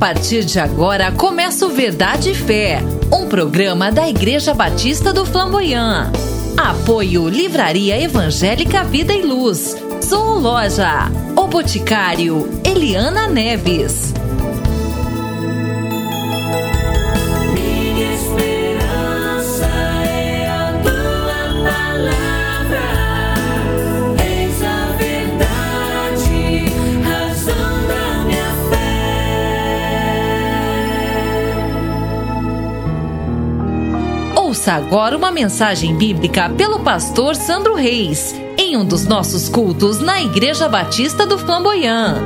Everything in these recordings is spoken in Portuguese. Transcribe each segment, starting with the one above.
partir de agora começa o Verdade e Fé, um programa da Igreja Batista do Flamboyant. Apoio Livraria Evangélica Vida e Luz. Sou Loja. O Boticário Eliana Neves. Ouça agora uma mensagem bíblica pelo pastor Sandro Reis, em um dos nossos cultos na Igreja Batista do Flamboyant.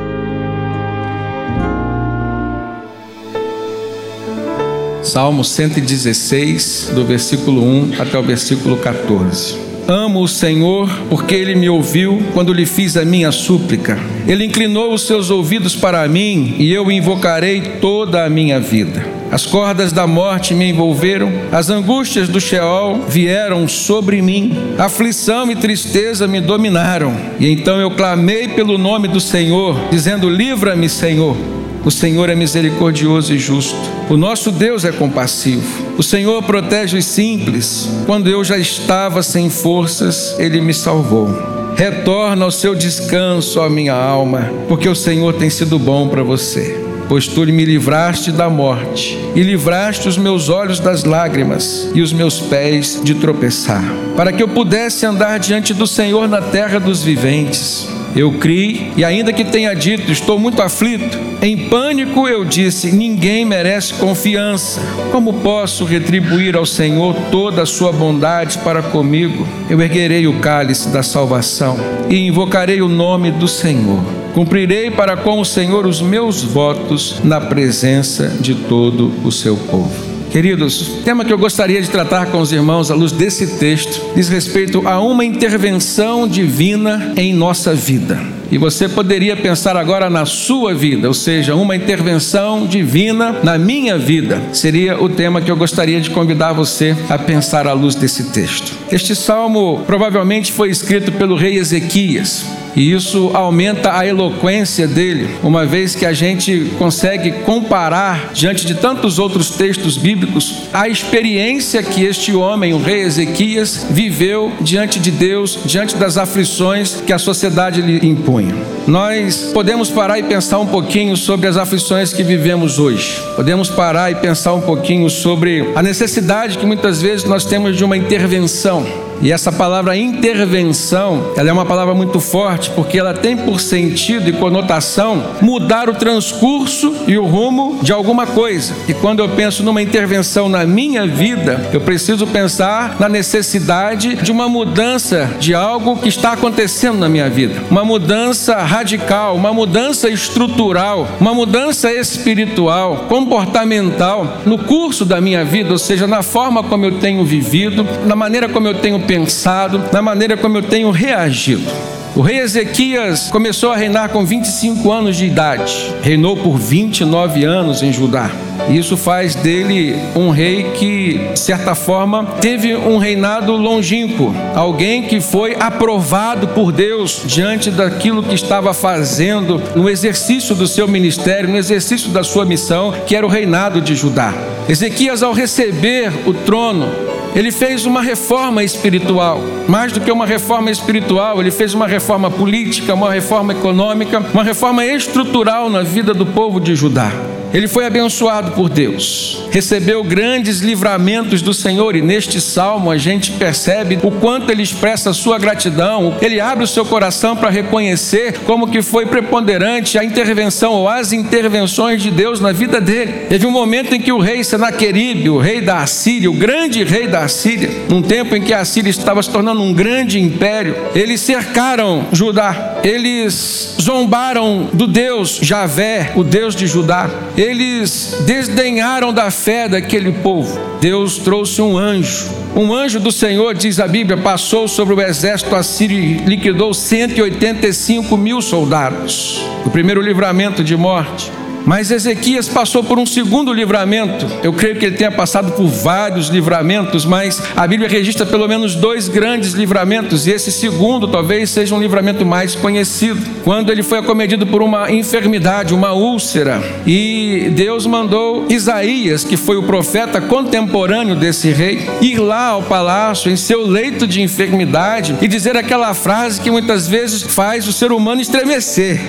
Salmo 116, do versículo 1 até o versículo 14. Amo o Senhor porque ele me ouviu quando lhe fiz a minha súplica. Ele inclinou os seus ouvidos para mim e eu invocarei toda a minha vida. As cordas da morte me envolveram, as angústias do Sheol vieram sobre mim, aflição e tristeza me dominaram. E então eu clamei pelo nome do Senhor, dizendo: Livra-me, Senhor. O Senhor é misericordioso e justo. O nosso Deus é compassivo. O Senhor protege os simples. Quando eu já estava sem forças, Ele me salvou. Retorna ao seu descanso, ó minha alma, porque o Senhor tem sido bom para você pois tu me livraste da morte e livraste os meus olhos das lágrimas e os meus pés de tropeçar, para que eu pudesse andar diante do Senhor na terra dos viventes. Eu criei e, ainda que tenha dito, estou muito aflito, em pânico eu disse: ninguém merece confiança. Como posso retribuir ao Senhor toda a sua bondade para comigo? Eu erguerei o cálice da salvação e invocarei o nome do Senhor. Cumprirei para com o Senhor os meus votos na presença de todo o seu povo. Queridos, tema que eu gostaria de tratar com os irmãos à luz desse texto diz respeito a uma intervenção divina em nossa vida. E você poderia pensar agora na sua vida, ou seja, uma intervenção divina na minha vida. Seria o tema que eu gostaria de convidar você a pensar à luz desse texto. Este salmo provavelmente foi escrito pelo rei Ezequias. E isso aumenta a eloquência dele, uma vez que a gente consegue comparar, diante de tantos outros textos bíblicos, a experiência que este homem, o rei Ezequias, viveu diante de Deus, diante das aflições que a sociedade lhe impunha. Nós podemos parar e pensar um pouquinho sobre as aflições que vivemos hoje. Podemos parar e pensar um pouquinho sobre a necessidade que muitas vezes nós temos de uma intervenção e essa palavra intervenção, ela é uma palavra muito forte porque ela tem por sentido e conotação mudar o transcurso e o rumo de alguma coisa. E quando eu penso numa intervenção na minha vida, eu preciso pensar na necessidade de uma mudança de algo que está acontecendo na minha vida. Uma mudança radical, uma mudança estrutural, uma mudança espiritual, comportamental no curso da minha vida, ou seja, na forma como eu tenho vivido, na maneira como eu tenho pensado, na maneira como eu tenho reagido. O rei Ezequias começou a reinar com 25 anos de idade, reinou por 29 anos em Judá. Isso faz dele um rei que, de certa forma, teve um reinado longínquo, alguém que foi aprovado por Deus diante daquilo que estava fazendo no exercício do seu ministério, no exercício da sua missão, que era o reinado de Judá. Ezequias, ao receber o trono, ele fez uma reforma espiritual. Mais do que uma reforma espiritual, ele fez uma reforma política, uma reforma econômica, uma reforma estrutural na vida do povo de Judá. Ele foi abençoado por Deus, recebeu grandes livramentos do Senhor, e neste salmo a gente percebe o quanto ele expressa sua gratidão, ele abre o seu coração para reconhecer como que foi preponderante a intervenção ou as intervenções de Deus na vida dele. Teve um momento em que o rei Senaqueribe, o rei da Assíria, o grande rei da Assíria, num tempo em que a Assíria estava se tornando um grande império, eles cercaram Judá, eles zombaram do Deus Javé, o Deus de Judá eles desdenharam da fé daquele povo. Deus trouxe um anjo. Um anjo do Senhor, diz a Bíblia, passou sobre o exército assírio e liquidou 185 mil soldados. O primeiro livramento de morte. Mas Ezequias passou por um segundo livramento. Eu creio que ele tenha passado por vários livramentos, mas a Bíblia registra pelo menos dois grandes livramentos, e esse segundo talvez seja um livramento mais conhecido. Quando ele foi acometido por uma enfermidade, uma úlcera, e Deus mandou Isaías, que foi o profeta contemporâneo desse rei, ir lá ao palácio em seu leito de enfermidade e dizer aquela frase que muitas vezes faz o ser humano estremecer.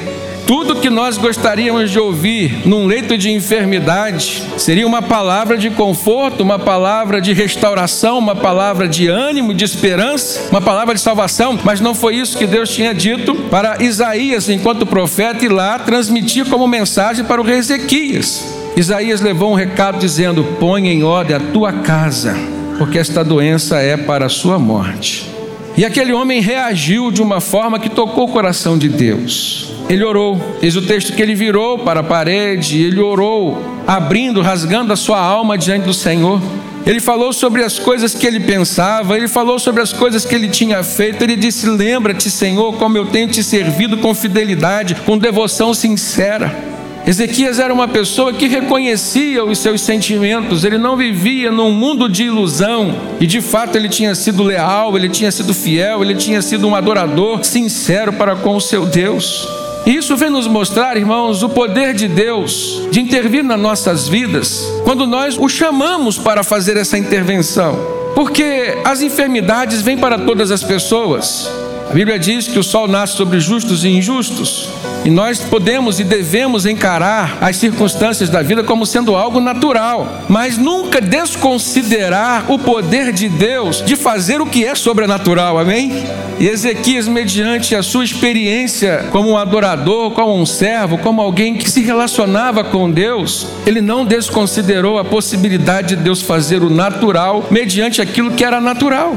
Tudo que nós gostaríamos de ouvir num leito de enfermidade seria uma palavra de conforto, uma palavra de restauração, uma palavra de ânimo, de esperança, uma palavra de salvação, mas não foi isso que Deus tinha dito para Isaías, enquanto profeta, e lá transmitir como mensagem para o rei Ezequias. Isaías levou um recado dizendo: Põe em ordem a tua casa, porque esta doença é para a sua morte. E aquele homem reagiu de uma forma que tocou o coração de Deus. Ele orou. Diz o texto que ele virou para a parede, ele orou, abrindo, rasgando a sua alma diante do Senhor. Ele falou sobre as coisas que ele pensava, ele falou sobre as coisas que ele tinha feito. Ele disse: Lembra-te, Senhor, como eu tenho te servido com fidelidade, com devoção sincera. Ezequias era uma pessoa que reconhecia os seus sentimentos, ele não vivia num mundo de ilusão, e de fato ele tinha sido leal, ele tinha sido fiel, ele tinha sido um adorador sincero para com o seu Deus. E isso vem nos mostrar, irmãos, o poder de Deus de intervir nas nossas vidas quando nós o chamamos para fazer essa intervenção. Porque as enfermidades vêm para todas as pessoas. A Bíblia diz que o sol nasce sobre justos e injustos. E nós podemos e devemos encarar as circunstâncias da vida como sendo algo natural, mas nunca desconsiderar o poder de Deus de fazer o que é sobrenatural, amém? E Ezequias, mediante a sua experiência como um adorador, como um servo, como alguém que se relacionava com Deus, ele não desconsiderou a possibilidade de Deus fazer o natural mediante aquilo que era natural.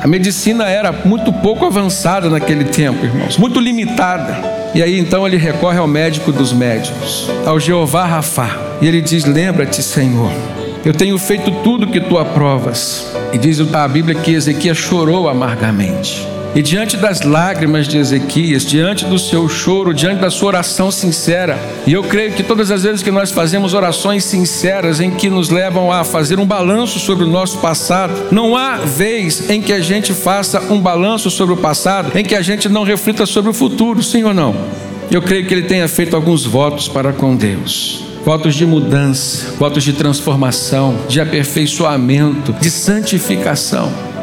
A medicina era muito pouco avançada naquele tempo, irmãos, muito limitada. E aí então ele recorre ao médico dos médicos, ao Jeová Rafá. E ele diz: Lembra-te, Senhor, eu tenho feito tudo que tu aprovas. E diz a Bíblia que Ezequias chorou amargamente. E diante das lágrimas de Ezequias, diante do seu choro, diante da sua oração sincera, e eu creio que todas as vezes que nós fazemos orações sinceras em que nos levam a fazer um balanço sobre o nosso passado, não há vez em que a gente faça um balanço sobre o passado, em que a gente não reflita sobre o futuro, sim ou não? Eu creio que ele tenha feito alguns votos para com Deus votos de mudança, votos de transformação, de aperfeiçoamento, de santificação.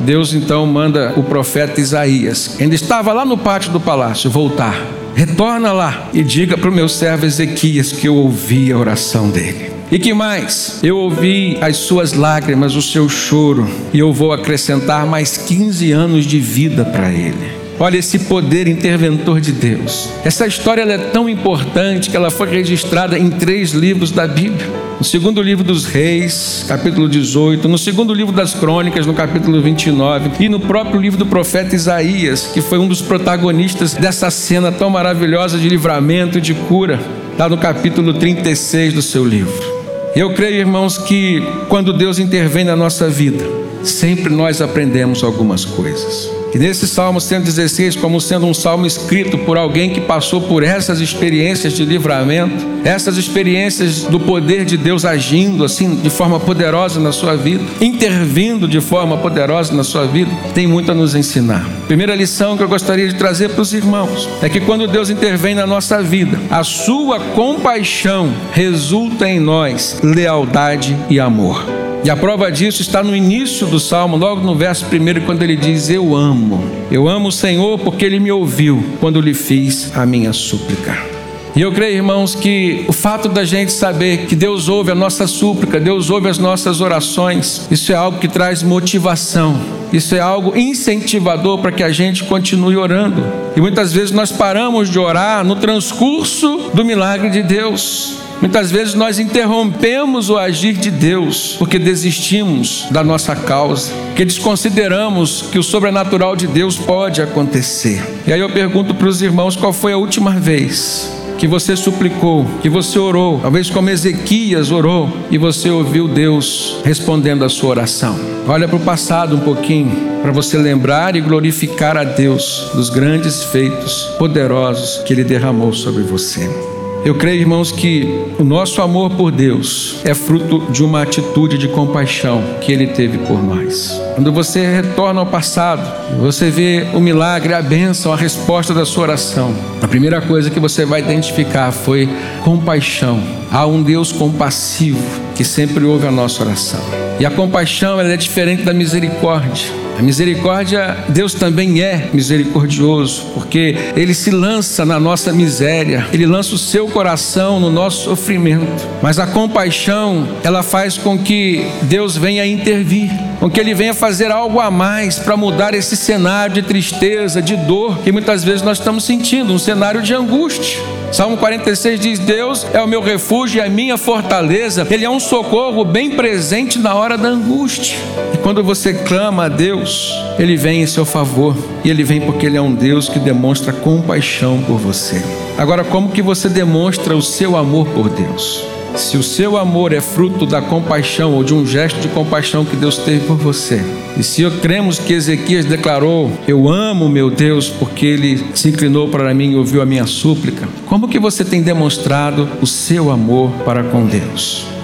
Deus então manda o profeta Isaías, ainda estava lá no pátio do palácio, voltar. Retorna lá e diga para o meu servo Ezequias que eu ouvi a oração dele. E que mais? Eu ouvi as suas lágrimas, o seu choro, e eu vou acrescentar mais 15 anos de vida para ele. Olha esse poder interventor de Deus. Essa história é tão importante que ela foi registrada em três livros da Bíblia. No segundo livro dos Reis, capítulo 18, no segundo livro das Crônicas, no capítulo 29, e no próprio livro do profeta Isaías, que foi um dos protagonistas dessa cena tão maravilhosa de livramento e de cura, lá no capítulo 36 do seu livro. Eu creio, irmãos, que quando Deus intervém na nossa vida, sempre nós aprendemos algumas coisas. E nesse Salmo 116, como sendo um salmo escrito por alguém que passou por essas experiências de livramento, essas experiências do poder de Deus agindo assim de forma poderosa na sua vida, intervindo de forma poderosa na sua vida, tem muito a nos ensinar. Primeira lição que eu gostaria de trazer para os irmãos é que quando Deus intervém na nossa vida, a sua compaixão resulta em nós lealdade e amor. E a prova disso está no início do salmo, logo no verso primeiro, quando ele diz: Eu amo. Eu amo o Senhor porque ele me ouviu quando lhe fiz a minha súplica. E eu creio, irmãos, que o fato da gente saber que Deus ouve a nossa súplica, Deus ouve as nossas orações, isso é algo que traz motivação, isso é algo incentivador para que a gente continue orando. E muitas vezes nós paramos de orar no transcurso do milagre de Deus. Muitas vezes nós interrompemos o agir de Deus porque desistimos da nossa causa, que desconsideramos que o sobrenatural de Deus pode acontecer. E aí eu pergunto para os irmãos qual foi a última vez que você suplicou, que você orou, talvez como Ezequias orou, e você ouviu Deus respondendo a sua oração. Olha para o passado um pouquinho, para você lembrar e glorificar a Deus dos grandes feitos poderosos que Ele derramou sobre você. Eu creio, irmãos, que o nosso amor por Deus é fruto de uma atitude de compaixão que Ele teve por nós. Quando você retorna ao passado, você vê o milagre, a bênção, a resposta da sua oração. A primeira coisa que você vai identificar foi compaixão. Há um Deus compassivo que sempre ouve a nossa oração. E a compaixão ela é diferente da misericórdia. A misericórdia, Deus também é misericordioso, porque Ele se lança na nossa miséria, Ele lança o seu coração no nosso sofrimento. Mas a compaixão, ela faz com que Deus venha intervir, com que Ele venha fazer algo a mais para mudar esse cenário de tristeza, de dor que muitas vezes nós estamos sentindo, um cenário de angústia. Salmo 46 diz: Deus é o meu refúgio e a minha fortaleza, Ele é um socorro bem presente na hora da angústia. E quando você clama a Deus, Ele vem em seu favor, e Ele vem porque Ele é um Deus que demonstra compaixão por você. Agora, como que você demonstra o seu amor por Deus? Se o seu amor é fruto da compaixão ou de um gesto de compaixão que Deus teve por você, e se cremos que Ezequias declarou: Eu amo meu Deus porque ele se inclinou para mim e ouviu a minha súplica, como que você tem demonstrado o seu amor para com Deus?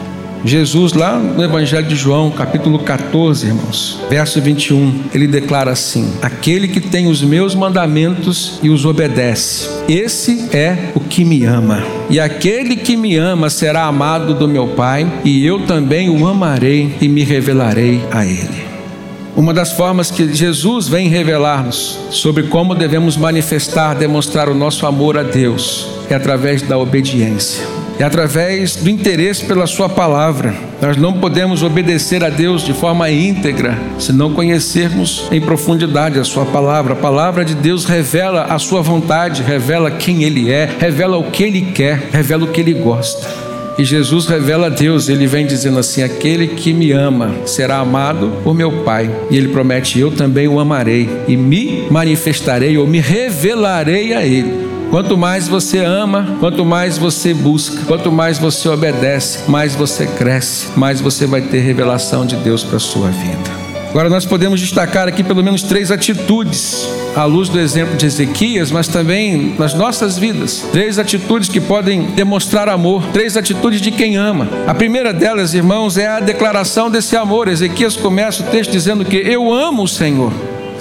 Jesus, lá no Evangelho de João, capítulo 14, irmãos, verso 21, ele declara assim: Aquele que tem os meus mandamentos e os obedece, esse é o que me ama. E aquele que me ama será amado do meu Pai, e eu também o amarei e me revelarei a ele. Uma das formas que Jesus vem revelar-nos sobre como devemos manifestar, demonstrar o nosso amor a Deus é através da obediência é através do interesse pela Sua palavra. Nós não podemos obedecer a Deus de forma íntegra se não conhecermos em profundidade a Sua palavra. A palavra de Deus revela a Sua vontade, revela quem Ele é, revela o que Ele quer, revela o que Ele gosta. E Jesus revela a Deus, ele vem dizendo assim: Aquele que me ama será amado por meu Pai. E ele promete: Eu também o amarei e me manifestarei ou me revelarei a ele. Quanto mais você ama, quanto mais você busca, quanto mais você obedece, mais você cresce, mais você vai ter revelação de Deus para a sua vida. Agora nós podemos destacar aqui pelo menos três atitudes, à luz do exemplo de Ezequias, mas também nas nossas vidas. Três atitudes que podem demonstrar amor, três atitudes de quem ama. A primeira delas, irmãos, é a declaração desse amor. Ezequias começa o texto dizendo que eu amo o Senhor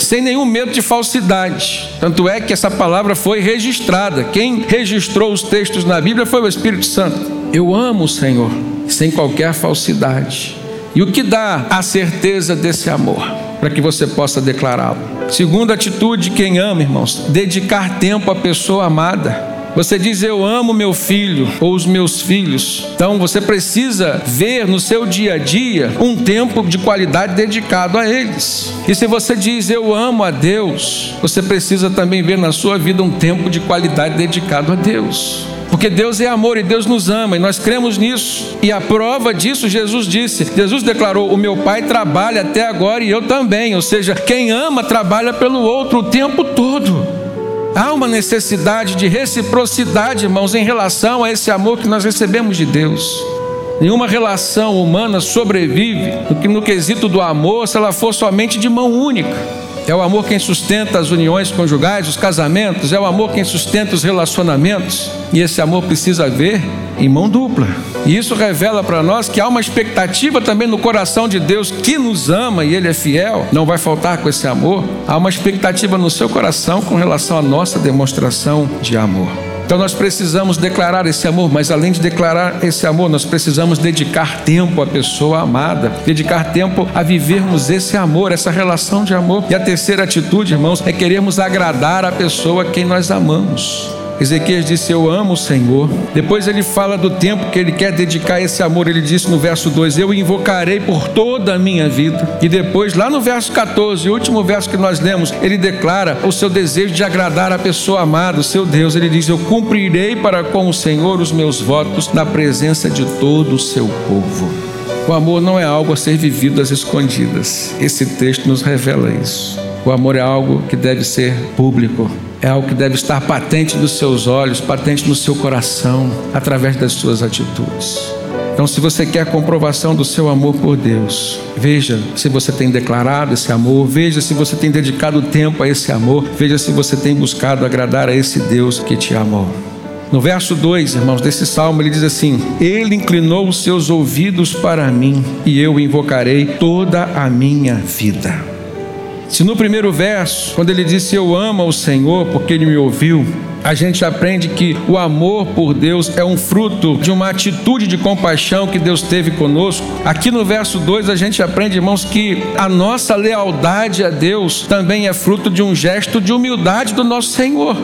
sem nenhum medo de falsidade. Tanto é que essa palavra foi registrada. Quem registrou os textos na Bíblia foi o Espírito Santo. Eu amo o Senhor, sem qualquer falsidade. E o que dá a certeza desse amor? Para que você possa declará-lo. Segunda atitude, quem ama, irmãos, dedicar tempo à pessoa amada. Você diz eu amo meu filho ou os meus filhos. Então você precisa ver no seu dia a dia um tempo de qualidade dedicado a eles. E se você diz eu amo a Deus, você precisa também ver na sua vida um tempo de qualidade dedicado a Deus. Porque Deus é amor e Deus nos ama e nós cremos nisso. E a prova disso, Jesus disse: Jesus declarou: O meu Pai trabalha até agora e eu também. Ou seja, quem ama trabalha pelo outro o tempo todo. Há uma necessidade de reciprocidade, irmãos, em relação a esse amor que nós recebemos de Deus. Nenhuma relação humana sobrevive no, que, no quesito do amor se ela for somente de mão única. É o amor quem sustenta as uniões conjugais, os casamentos, é o amor quem sustenta os relacionamentos. E esse amor precisa haver em mão dupla. E isso revela para nós que há uma expectativa também no coração de Deus que nos ama e Ele é fiel, não vai faltar com esse amor. Há uma expectativa no seu coração com relação à nossa demonstração de amor. Então nós precisamos declarar esse amor, mas além de declarar esse amor, nós precisamos dedicar tempo à pessoa amada, dedicar tempo a vivermos esse amor, essa relação de amor. E a terceira atitude, irmãos, é queremos agradar a pessoa quem nós amamos. Ezequias disse: Eu amo o Senhor. Depois ele fala do tempo que ele quer dedicar esse amor. Ele disse no verso 2: Eu invocarei por toda a minha vida. E depois, lá no verso 14, o último verso que nós lemos, ele declara o seu desejo de agradar a pessoa amada, o seu Deus. Ele diz: Eu cumprirei para com o Senhor os meus votos na presença de todo o seu povo. O amor não é algo a ser vivido às escondidas. Esse texto nos revela isso. O amor é algo que deve ser público, é algo que deve estar patente nos seus olhos, patente no seu coração, através das suas atitudes. Então, se você quer a comprovação do seu amor por Deus, veja se você tem declarado esse amor, veja se você tem dedicado tempo a esse amor, veja se você tem buscado agradar a esse Deus que te amou. No verso 2, irmãos, desse salmo, ele diz assim: Ele inclinou os seus ouvidos para mim, e eu invocarei toda a minha vida. Se no primeiro verso, quando ele disse eu amo o Senhor porque ele me ouviu, a gente aprende que o amor por Deus é um fruto de uma atitude de compaixão que Deus teve conosco. Aqui no verso 2 a gente aprende, irmãos, que a nossa lealdade a Deus também é fruto de um gesto de humildade do nosso Senhor.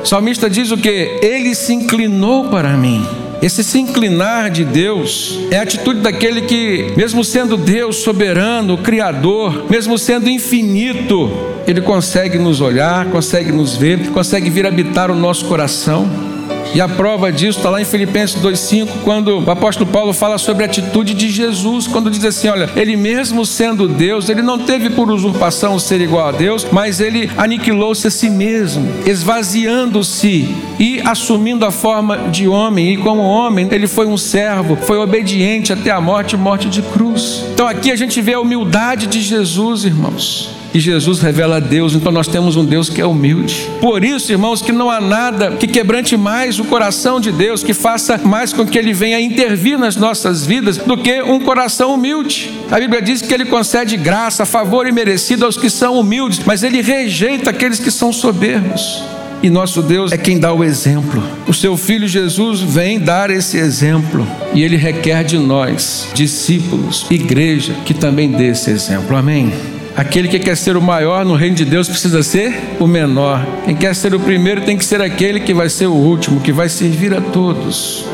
O salmista diz o que? Ele se inclinou para mim. Esse se inclinar de Deus é a atitude daquele que, mesmo sendo Deus soberano, Criador, mesmo sendo infinito, ele consegue nos olhar, consegue nos ver, consegue vir habitar o nosso coração. E a prova disso está lá em Filipenses 2,5, quando o apóstolo Paulo fala sobre a atitude de Jesus, quando diz assim: olha, ele mesmo sendo Deus, ele não teve por usurpação ser igual a Deus, mas ele aniquilou-se a si mesmo, esvaziando-se e assumindo a forma de homem, e como homem, ele foi um servo, foi obediente até a morte morte de cruz. Então aqui a gente vê a humildade de Jesus, irmãos. E Jesus revela a Deus, então nós temos um Deus que é humilde. Por isso, irmãos, que não há nada que quebrante mais o coração de Deus, que faça mais com que ele venha intervir nas nossas vidas do que um coração humilde. A Bíblia diz que ele concede graça, favor e merecido aos que são humildes, mas ele rejeita aqueles que são soberbos. E nosso Deus é quem dá o exemplo. O seu filho Jesus vem dar esse exemplo. E ele requer de nós, discípulos, igreja, que também dê esse exemplo. Amém. Aquele que quer ser o maior no reino de Deus precisa ser o menor. Quem quer ser o primeiro tem que ser aquele que vai ser o último, que vai servir a todos.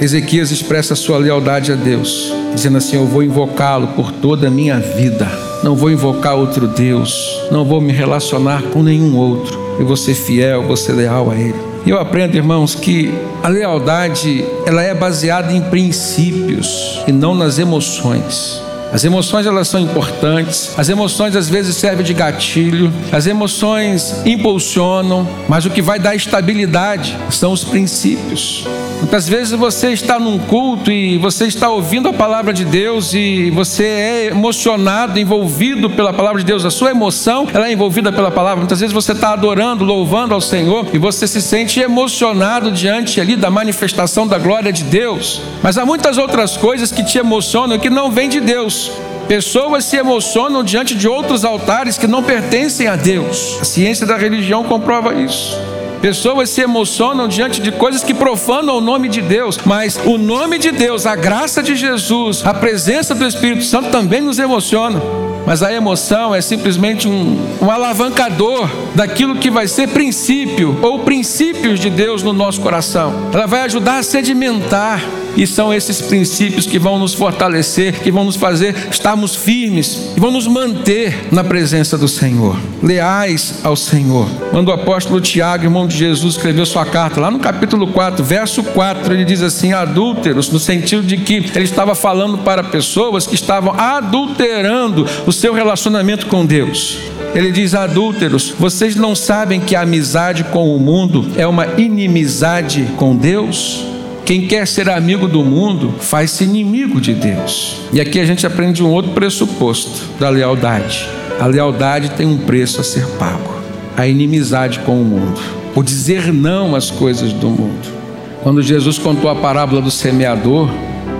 Ezequias expressa sua lealdade a Deus, dizendo assim: Eu vou invocá-lo por toda a minha vida. Não vou invocar outro Deus, não vou me relacionar com nenhum outro. Eu vou ser fiel, vou ser leal a Ele. Eu aprendo, irmãos, que a lealdade ela é baseada em princípios e não nas emoções. As emoções elas são importantes. As emoções às vezes servem de gatilho. As emoções impulsionam, mas o que vai dar estabilidade são os princípios. Muitas vezes você está num culto e você está ouvindo a palavra de Deus e você é emocionado, envolvido pela palavra de Deus. A sua emoção ela é envolvida pela palavra. Muitas vezes você está adorando, louvando ao Senhor e você se sente emocionado diante ali da manifestação da glória de Deus. Mas há muitas outras coisas que te emocionam que não vêm de Deus. Pessoas se emocionam diante de outros altares que não pertencem a Deus. A ciência da religião comprova isso. Pessoas se emocionam diante de coisas que profanam o nome de Deus, mas o nome de Deus, a graça de Jesus, a presença do Espírito Santo também nos emociona. Mas a emoção é simplesmente um, um alavancador daquilo que vai ser princípio ou princípios de Deus no nosso coração. Ela vai ajudar a sedimentar e são esses princípios que vão nos fortalecer, que vão nos fazer estarmos firmes e vão nos manter na presença do Senhor, leais ao Senhor. Quando o apóstolo Tiago, irmão de Jesus, escreveu sua carta, lá no capítulo 4, verso 4, ele diz assim: adúlteros, no sentido de que ele estava falando para pessoas que estavam adulterando o seu relacionamento com Deus. Ele diz: adúlteros, vocês não sabem que a amizade com o mundo é uma inimizade com Deus? Quem quer ser amigo do mundo faz-se inimigo de Deus. E aqui a gente aprende um outro pressuposto da lealdade. A lealdade tem um preço a ser pago. A inimizade com o mundo. O dizer não às coisas do mundo. Quando Jesus contou a parábola do semeador,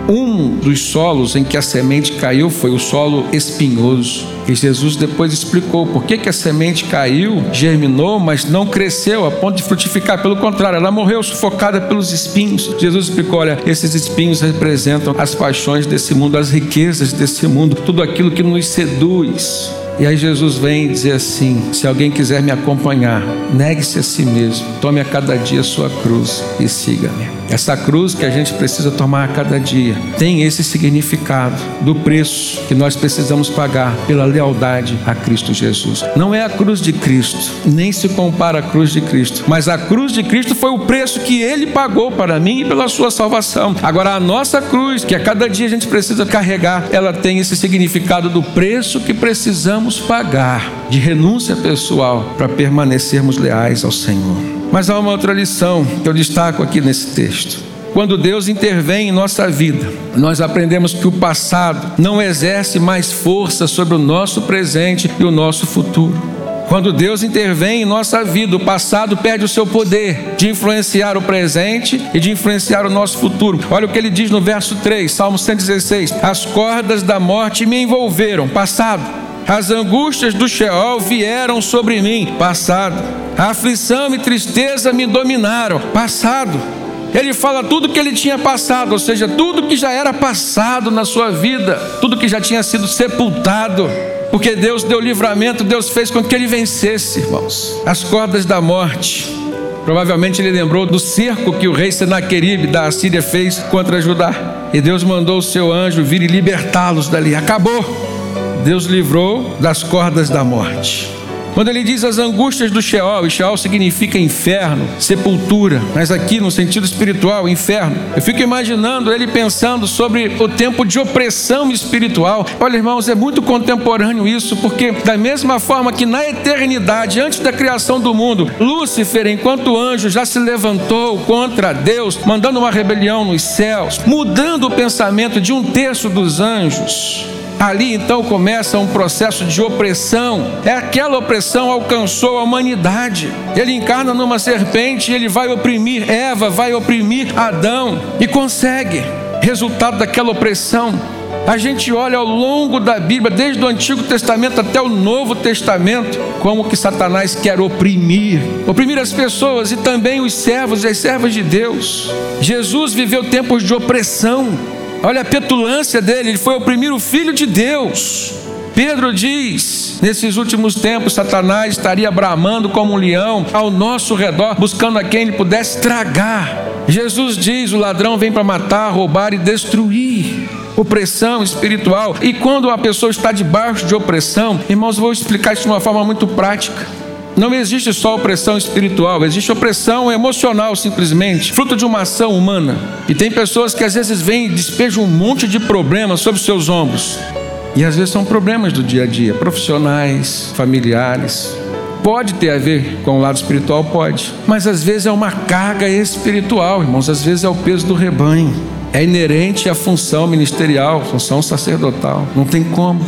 um dos solos em que a semente caiu foi o solo espinhoso. E Jesus depois explicou por que, que a semente caiu, germinou, mas não cresceu a ponto de frutificar. Pelo contrário, ela morreu sufocada pelos espinhos. Jesus explicou: olha, esses espinhos representam as paixões desse mundo, as riquezas desse mundo, tudo aquilo que nos seduz. E aí Jesus vem dizer assim: se alguém quiser me acompanhar, negue-se a si mesmo, tome a cada dia a sua cruz e siga-me. Essa cruz que a gente precisa tomar a cada dia tem esse significado do preço que nós precisamos pagar pela lealdade a Cristo Jesus. Não é a cruz de Cristo, nem se compara à cruz de Cristo, mas a cruz de Cristo foi o preço que ele pagou para mim e pela sua salvação. Agora, a nossa cruz, que a cada dia a gente precisa carregar, ela tem esse significado do preço que precisamos pagar de renúncia pessoal para permanecermos leais ao Senhor. Mas há uma outra lição que eu destaco aqui nesse texto. Quando Deus intervém em nossa vida, nós aprendemos que o passado não exerce mais força sobre o nosso presente e o nosso futuro. Quando Deus intervém em nossa vida, o passado perde o seu poder de influenciar o presente e de influenciar o nosso futuro. Olha o que ele diz no verso 3, Salmo 116: As cordas da morte me envolveram, passado. As angústias do Sheol vieram sobre mim, passado. A aflição e tristeza me dominaram, passado. Ele fala tudo que ele tinha passado, ou seja, tudo que já era passado na sua vida, tudo que já tinha sido sepultado, porque Deus deu livramento, Deus fez com que ele vencesse, irmãos, as cordas da morte. Provavelmente ele lembrou do cerco que o rei Senaqueribe da Assíria fez contra Judá. E Deus mandou o seu anjo vir e libertá-los dali. Acabou. Deus livrou das cordas da morte. Quando ele diz as angústias do Sheol, e Sheol significa inferno, sepultura, mas aqui no sentido espiritual, inferno. Eu fico imaginando ele pensando sobre o tempo de opressão espiritual. Olha, irmãos, é muito contemporâneo isso, porque da mesma forma que na eternidade, antes da criação do mundo, Lúcifer, enquanto anjo, já se levantou contra Deus, mandando uma rebelião nos céus, mudando o pensamento de um terço dos anjos. Ali então começa um processo de opressão. É aquela opressão alcançou a humanidade. Ele encarna numa serpente e ele vai oprimir Eva, vai oprimir Adão e consegue. Resultado daquela opressão, a gente olha ao longo da Bíblia, desde o Antigo Testamento até o Novo Testamento, como que Satanás quer oprimir, oprimir as pessoas e também os servos e as servas de Deus. Jesus viveu tempos de opressão, Olha a petulância dele, ele foi o filho de Deus. Pedro diz: nesses últimos tempos, Satanás estaria bramando como um leão ao nosso redor, buscando a quem ele pudesse tragar. Jesus diz: o ladrão vem para matar, roubar e destruir. Opressão espiritual. E quando uma pessoa está debaixo de opressão, irmãos, vou explicar isso de uma forma muito prática. Não existe só opressão espiritual, existe opressão emocional simplesmente, fruto de uma ação humana. E tem pessoas que às vezes vêm e despejam um monte de problemas sobre seus ombros. E às vezes são problemas do dia a dia, profissionais, familiares. Pode ter a ver com o lado espiritual, pode. Mas às vezes é uma carga espiritual, irmãos, às vezes é o peso do rebanho. É inerente à função ministerial, função sacerdotal. Não tem como.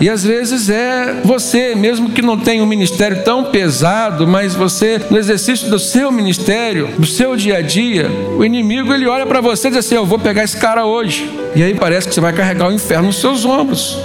E às vezes é você, mesmo que não tenha um ministério tão pesado, mas você, no exercício do seu ministério, do seu dia a dia, o inimigo ele olha para você e diz assim: Eu vou pegar esse cara hoje. E aí parece que você vai carregar o inferno nos seus ombros.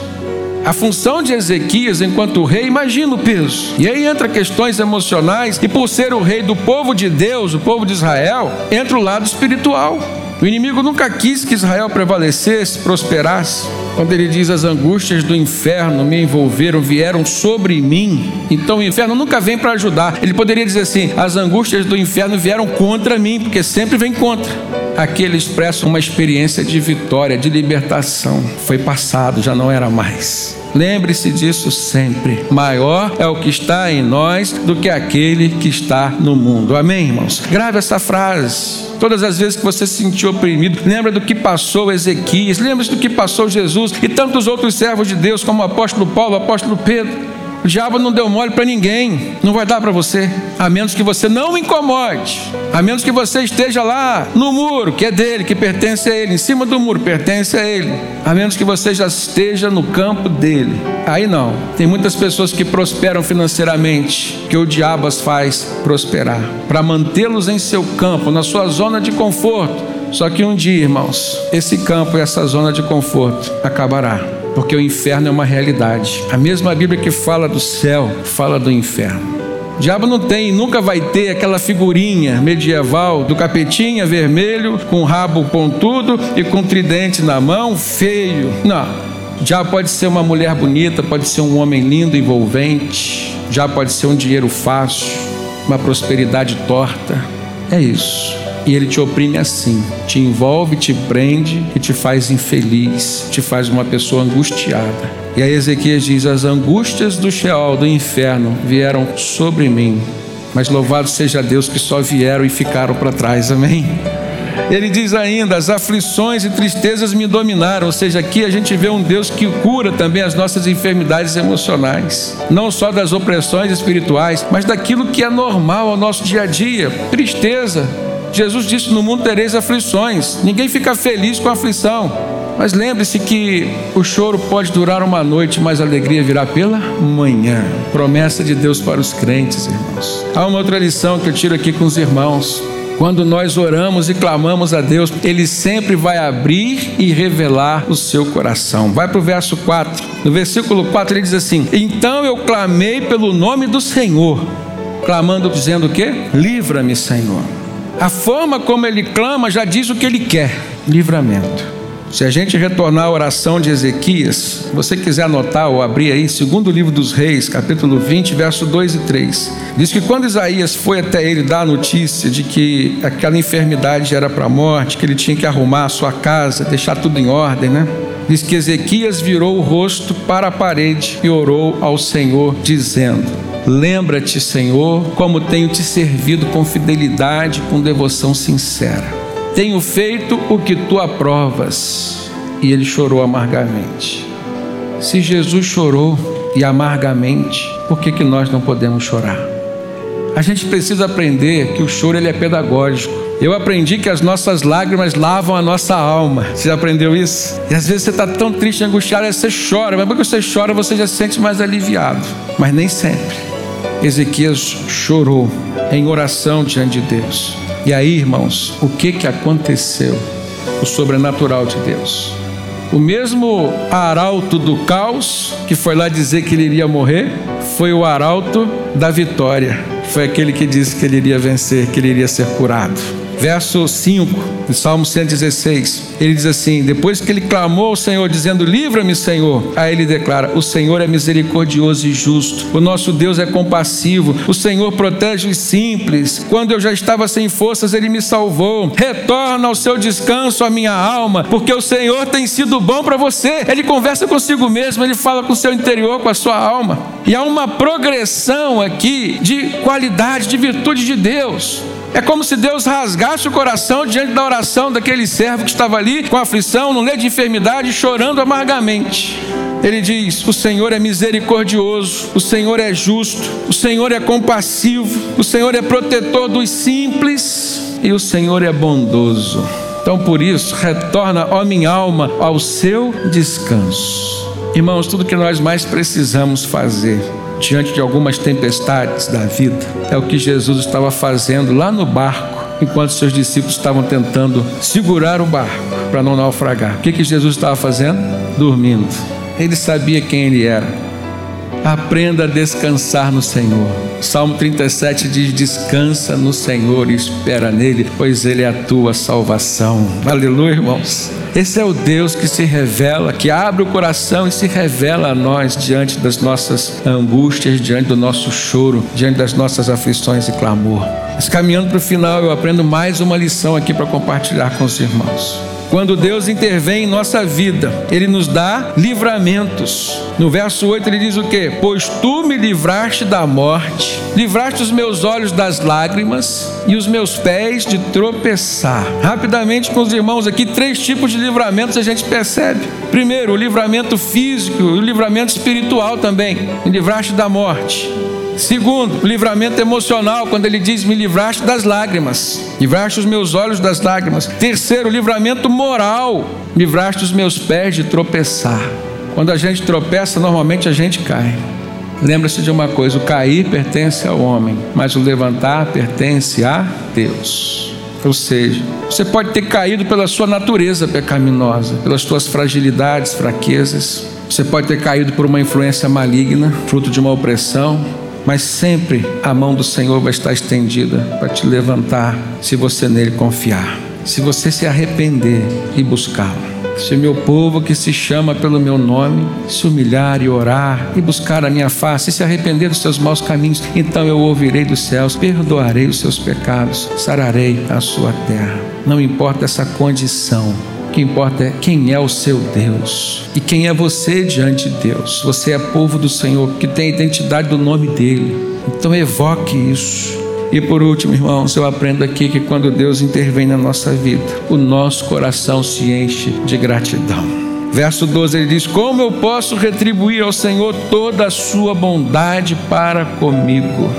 A função de Ezequias enquanto rei, imagina o peso. E aí entra questões emocionais, e por ser o rei do povo de Deus, o povo de Israel, entra o lado espiritual. O inimigo nunca quis que Israel prevalecesse, prosperasse. Quando ele diz as angústias do inferno me envolveram, vieram sobre mim. Então o inferno nunca vem para ajudar. Ele poderia dizer assim: as angústias do inferno vieram contra mim, porque sempre vem contra. Aqui ele expressa uma experiência de vitória, de libertação. Foi passado, já não era mais. Lembre-se disso sempre. Maior é o que está em nós do que aquele que está no mundo. Amém, irmãos? Grave essa frase. Todas as vezes que você se sentiu oprimido, lembra do que passou Ezequias, lembra do que passou Jesus e tantos outros servos de Deus, como o apóstolo Paulo, o apóstolo Pedro. O diabo não deu mole para ninguém, não vai dar para você, a menos que você não incomode, a menos que você esteja lá no muro, que é dele, que pertence a ele, em cima do muro, pertence a ele, a menos que você já esteja no campo dele. Aí não. Tem muitas pessoas que prosperam financeiramente, que o diabo as faz prosperar, para mantê-los em seu campo, na sua zona de conforto. Só que um dia, irmãos, esse campo e essa zona de conforto acabará porque o inferno é uma realidade. A mesma Bíblia que fala do céu, fala do inferno. O diabo não tem, nunca vai ter aquela figurinha medieval do capetinha vermelho, com rabo pontudo e com tridente na mão, feio. Não. O diabo pode ser uma mulher bonita, pode ser um homem lindo, envolvente. Diabo pode ser um dinheiro fácil, uma prosperidade torta. É isso. E ele te oprime assim, te envolve, te prende e te faz infeliz, te faz uma pessoa angustiada. E aí Ezequias diz: As angústias do Sheol, do inferno, vieram sobre mim, mas louvado seja Deus que só vieram e ficaram para trás. Amém. Ele diz ainda: as aflições e tristezas me dominaram. Ou seja, aqui a gente vê um Deus que cura também as nossas enfermidades emocionais, não só das opressões espirituais, mas daquilo que é normal ao nosso dia a dia: tristeza, Jesus disse: No mundo tereis aflições. Ninguém fica feliz com a aflição. Mas lembre-se que o choro pode durar uma noite, mas a alegria virá pela manhã. Promessa de Deus para os crentes, irmãos. Há uma outra lição que eu tiro aqui com os irmãos. Quando nós oramos e clamamos a Deus, Ele sempre vai abrir e revelar o seu coração. Vai para o verso 4. No versículo 4 ele diz assim: Então eu clamei pelo nome do Senhor, clamando, dizendo o quê? Livra-me, Senhor. A forma como ele clama já diz o que ele quer: livramento. Se a gente retornar à oração de Ezequias, se você quiser anotar ou abrir aí, segundo livro dos Reis, capítulo 20, verso 2 e 3, diz que quando Isaías foi até ele dar a notícia de que aquela enfermidade era para a morte, que ele tinha que arrumar a sua casa, deixar tudo em ordem, né? Diz que Ezequias virou o rosto para a parede e orou ao Senhor, dizendo: Lembra-te, Senhor, como tenho te servido com fidelidade, com devoção sincera. Tenho feito o que tu aprovas. E ele chorou amargamente. Se Jesus chorou e amargamente, por que, que nós não podemos chorar? A gente precisa aprender que o choro ele é pedagógico. Eu aprendi que as nossas lágrimas lavam a nossa alma. Você já aprendeu isso? E às vezes você está tão triste, angustiado, aí você chora, mas porque você chora, você já se sente mais aliviado. Mas nem sempre. Ezequias chorou em oração diante de Deus. E aí, irmãos, o que que aconteceu? O sobrenatural de Deus. O mesmo arauto do caos, que foi lá dizer que ele iria morrer, foi o arauto da vitória. Foi aquele que disse que ele iria vencer, que ele iria ser curado verso 5, do Salmo 116. Ele diz assim: Depois que ele clamou ao Senhor, dizendo: Livra-me, Senhor. Aí ele declara: O Senhor é misericordioso e justo. O nosso Deus é compassivo. O Senhor protege os simples. Quando eu já estava sem forças, ele me salvou. Retorna ao seu descanso a minha alma, porque o Senhor tem sido bom para você. Ele conversa consigo mesmo, ele fala com o seu interior, com a sua alma. E há uma progressão aqui de qualidade, de virtude de Deus. É como se Deus rasgasse o coração diante da oração daquele servo que estava ali com aflição, no leito de enfermidade, chorando amargamente. Ele diz: O Senhor é misericordioso, o Senhor é justo, o Senhor é compassivo, o Senhor é protetor dos simples e o Senhor é bondoso. Então, por isso, retorna, ó minha alma, ao seu descanso. Irmãos, tudo que nós mais precisamos fazer diante de algumas tempestades da vida. É o que Jesus estava fazendo lá no barco, enquanto seus discípulos estavam tentando segurar o barco para não naufragar. O que, que Jesus estava fazendo? Dormindo. Ele sabia quem ele era. Aprenda a descansar no Senhor. Salmo 37 diz: Descansa no Senhor e espera nele, pois ele é a tua salvação. Aleluia, irmãos. Esse é o Deus que se revela, que abre o coração e se revela a nós diante das nossas angústias, diante do nosso choro, diante das nossas aflições e clamor. Mas caminhando para o final, eu aprendo mais uma lição aqui para compartilhar com os irmãos. Quando Deus intervém em nossa vida, Ele nos dá livramentos. No verso 8 ele diz o que? Pois tu me livraste da morte, livraste os meus olhos das lágrimas e os meus pés de tropeçar. Rapidamente com os irmãos aqui, três tipos de livramentos a gente percebe. Primeiro, o livramento físico o livramento espiritual também. Me livraste da morte. Segundo, livramento emocional, quando ele diz: Me livraste das lágrimas, livraste os meus olhos das lágrimas. Terceiro, livramento moral, livraste os meus pés de tropeçar. Quando a gente tropeça, normalmente a gente cai. Lembra-se de uma coisa: o cair pertence ao homem, mas o levantar pertence a Deus. Ou seja, você pode ter caído pela sua natureza pecaminosa, pelas suas fragilidades, fraquezas. Você pode ter caído por uma influência maligna, fruto de uma opressão, mas sempre a mão do Senhor vai estar estendida para te levantar, se você nele confiar, se você se arrepender e buscá-lo. Se meu povo que se chama pelo meu nome se humilhar e orar e buscar a minha face e se arrepender dos seus maus caminhos, então eu ouvirei dos céus, perdoarei os seus pecados, sararei a sua terra. Não importa essa condição, que importa é quem é o seu Deus e quem é você diante de Deus. Você é povo do Senhor que tem a identidade do nome dele. Então evoque isso. E por último, irmãos, eu aprendo aqui que quando Deus intervém na nossa vida, o nosso coração se enche de gratidão. Verso 12 ele diz: Como eu posso retribuir ao Senhor toda a sua bondade para comigo?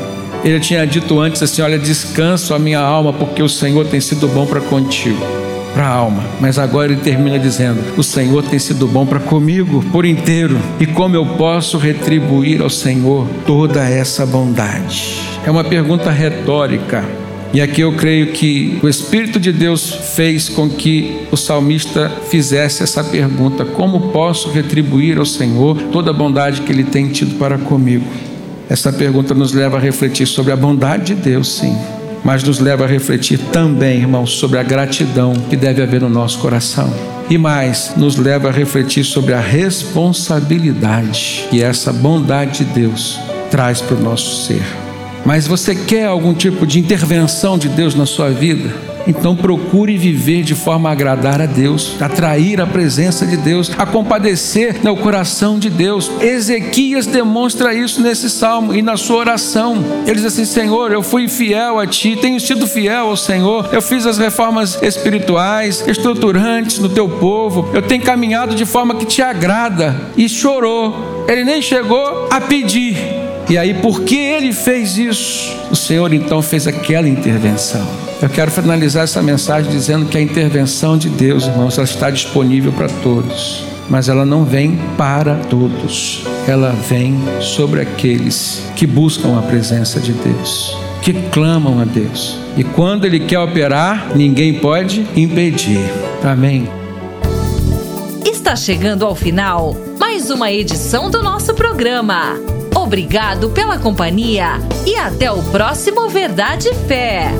Ele tinha dito antes assim: Olha, descanso a minha alma, porque o Senhor tem sido bom para contigo. Para a alma. Mas agora ele termina dizendo: O Senhor tem sido bom para comigo por inteiro, e como eu posso retribuir ao Senhor toda essa bondade? É uma pergunta retórica. E aqui eu creio que o Espírito de Deus fez com que o salmista fizesse essa pergunta: Como posso retribuir ao Senhor toda a bondade que Ele tem tido para comigo? Essa pergunta nos leva a refletir sobre a bondade de Deus, sim, mas nos leva a refletir também, irmãos, sobre a gratidão que deve haver no nosso coração. E mais, nos leva a refletir sobre a responsabilidade que essa bondade de Deus traz para o nosso ser. Mas você quer algum tipo de intervenção de Deus na sua vida? Então procure viver de forma a agradar a Deus, atrair a presença de Deus, a compadecer no coração de Deus. Ezequias demonstra isso nesse salmo e na sua oração. Ele diz assim: Senhor, eu fui fiel a ti, tenho sido fiel ao Senhor, eu fiz as reformas espirituais, estruturantes no teu povo, eu tenho caminhado de forma que te agrada. E chorou. Ele nem chegou a pedir. E aí, porque ele fez isso, o Senhor então fez aquela intervenção. Eu quero finalizar essa mensagem dizendo que a intervenção de Deus, irmãos, ela está disponível para todos, mas ela não vem para todos. Ela vem sobre aqueles que buscam a presença de Deus, que clamam a Deus. E quando ele quer operar, ninguém pode impedir. Amém. Está chegando ao final mais uma edição do nosso programa. Obrigado pela companhia e até o próximo Verdade e Fé.